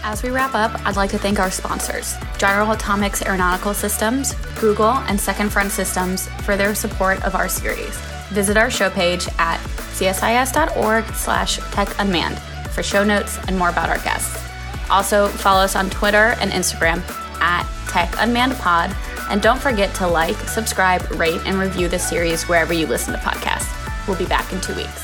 As we wrap up, I'd like to thank our sponsors, General Atomics Aeronautical Systems, Google, and Second Front Systems for their support of our series. Visit our show page at csis.org slash techunmanned for show notes and more about our guests. Also, follow us on Twitter and Instagram at techunmannedpod, and don't forget to like, subscribe, rate, and review the series wherever you listen to podcasts. We'll be back in two weeks.